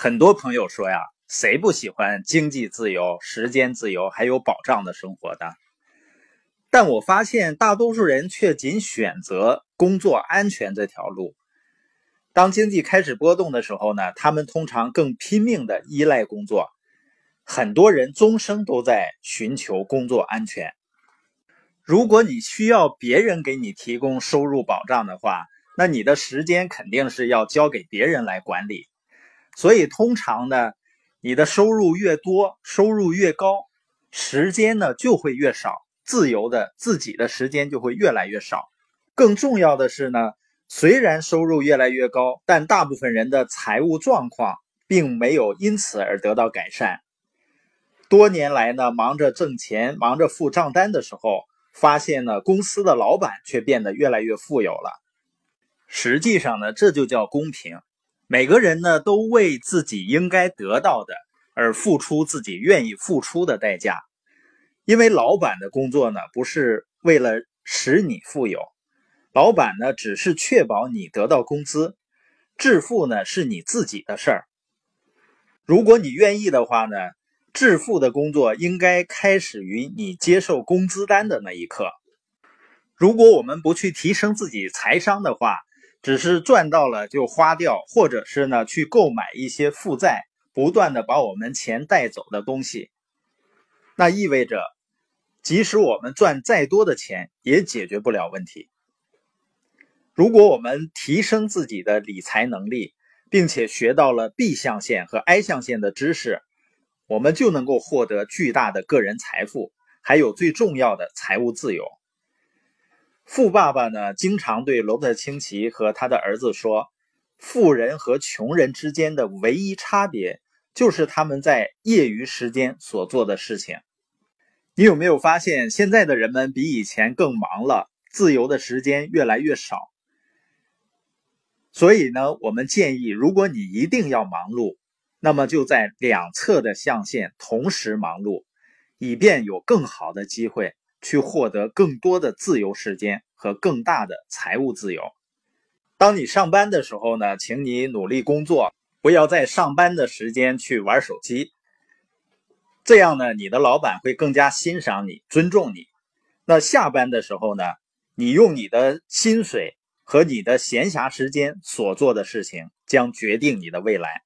很多朋友说呀，谁不喜欢经济自由、时间自由还有保障的生活的？但我发现大多数人却仅选择工作安全这条路。当经济开始波动的时候呢，他们通常更拼命的依赖工作。很多人终生都在寻求工作安全。如果你需要别人给你提供收入保障的话，那你的时间肯定是要交给别人来管理。所以，通常呢，你的收入越多，收入越高，时间呢就会越少，自由的自己的时间就会越来越少。更重要的是呢，虽然收入越来越高，但大部分人的财务状况并没有因此而得到改善。多年来呢，忙着挣钱、忙着付账单的时候，发现呢，公司的老板却变得越来越富有了。实际上呢，这就叫公平。每个人呢，都为自己应该得到的而付出自己愿意付出的代价。因为老板的工作呢，不是为了使你富有，老板呢，只是确保你得到工资。致富呢，是你自己的事儿。如果你愿意的话呢？致富的工作应该开始于你接受工资单的那一刻。如果我们不去提升自己财商的话，只是赚到了就花掉，或者是呢去购买一些负债，不断的把我们钱带走的东西，那意味着，即使我们赚再多的钱，也解决不了问题。如果我们提升自己的理财能力，并且学到了 B 象限和 I 象限的知识。我们就能够获得巨大的个人财富，还有最重要的财务自由。富爸爸呢，经常对罗伯特清崎和他的儿子说：“富人和穷人之间的唯一差别，就是他们在业余时间所做的事情。”你有没有发现，现在的人们比以前更忙了，自由的时间越来越少？所以呢，我们建议，如果你一定要忙碌，那么就在两侧的象限同时忙碌，以便有更好的机会去获得更多的自由时间和更大的财务自由。当你上班的时候呢，请你努力工作，不要在上班的时间去玩手机。这样呢，你的老板会更加欣赏你、尊重你。那下班的时候呢，你用你的薪水和你的闲暇时间所做的事情，将决定你的未来。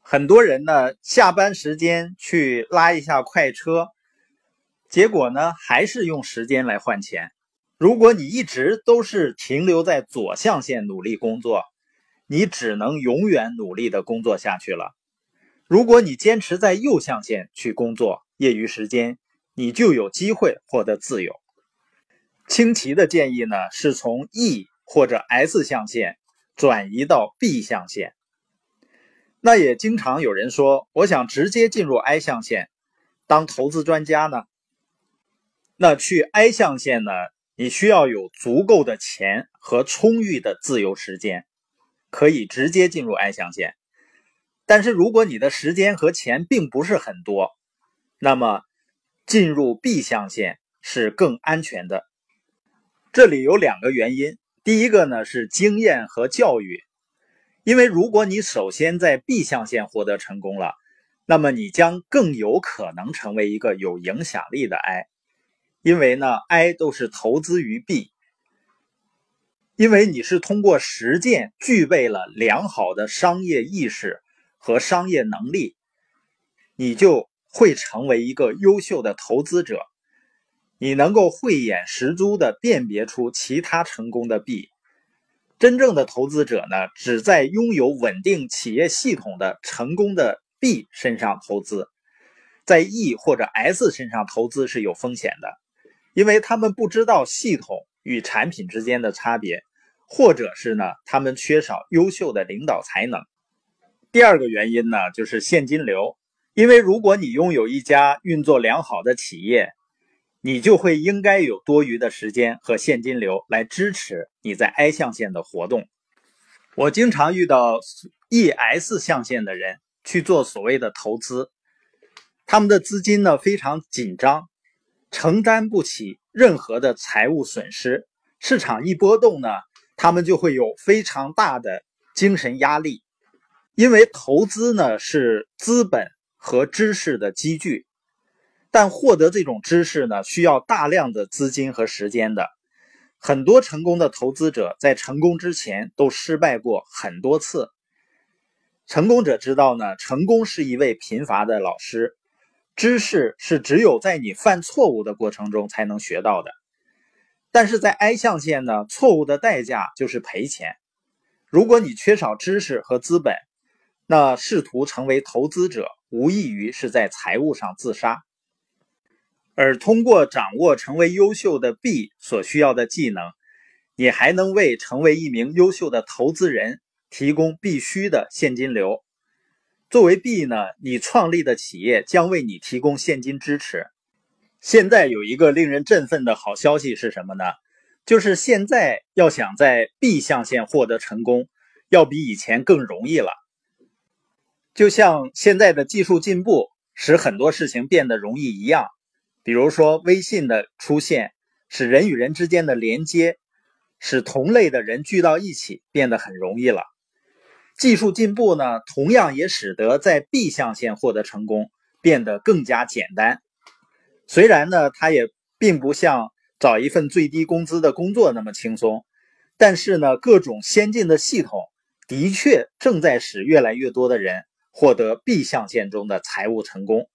很多人呢，下班时间去拉一下快车，结果呢，还是用时间来换钱。如果你一直都是停留在左象限努力工作，你只能永远努力的工作下去了。如果你坚持在右象限去工作，业余时间你就有机会获得自由。清奇的建议呢，是从 E 或者 S 象限转移到 B 象限。那也经常有人说，我想直接进入 I 象限当投资专家呢。那去 I 象限呢，你需要有足够的钱和充裕的自由时间，可以直接进入 I 象限。但是如果你的时间和钱并不是很多，那么进入 B 象限是更安全的。这里有两个原因，第一个呢是经验和教育。因为如果你首先在 B 象限获得成功了，那么你将更有可能成为一个有影响力的 I。因为呢，I 都是投资于 B。因为你是通过实践具备了良好的商业意识和商业能力，你就会成为一个优秀的投资者。你能够慧眼识珠的辨别出其他成功的 B。真正的投资者呢，只在拥有稳定企业系统的成功的 B 身上投资，在 E 或者 S 身上投资是有风险的，因为他们不知道系统与产品之间的差别，或者是呢，他们缺少优秀的领导才能。第二个原因呢，就是现金流，因为如果你拥有一家运作良好的企业。你就会应该有多余的时间和现金流来支持你在 I 象限的活动。我经常遇到 ES 象限的人去做所谓的投资，他们的资金呢非常紧张，承担不起任何的财务损失。市场一波动呢，他们就会有非常大的精神压力，因为投资呢是资本和知识的积聚，但获得这种知识呢需要大量的资金和时间的。很多成功的投资者在成功之前都失败过很多次。成功者知道呢，成功是一位贫乏的老师，知识是只有在你犯错误的过程中才能学到的。但是在 I 象限呢，错误的代价就是赔钱。如果你缺少知识和资本，那试图成为投资者，无异于是在财务上自杀。而通过掌握成为优秀的 B 所需要的技能，你还能为成为一名优秀的投资人提供必须的现金流。作为 B 呢，你创立的企业将为你提供现金支持。现在有一个令人振奋的好消息是什么呢？就是现在要想在 B 象限获得成功，要比以前更容易了。就像现在的技术进步使很多事情变得容易一样。比如说，微信的出现使人与人之间的连接，使同类的人聚到一起变得很容易了。技术进步呢，同样也使得在 B 象限获得成功变得更加简单。虽然呢，它也并不像找一份最低工资的工作那么轻松，但是呢，各种先进的系统的确正在使越来越多的人获得 B 象限中的财务成功。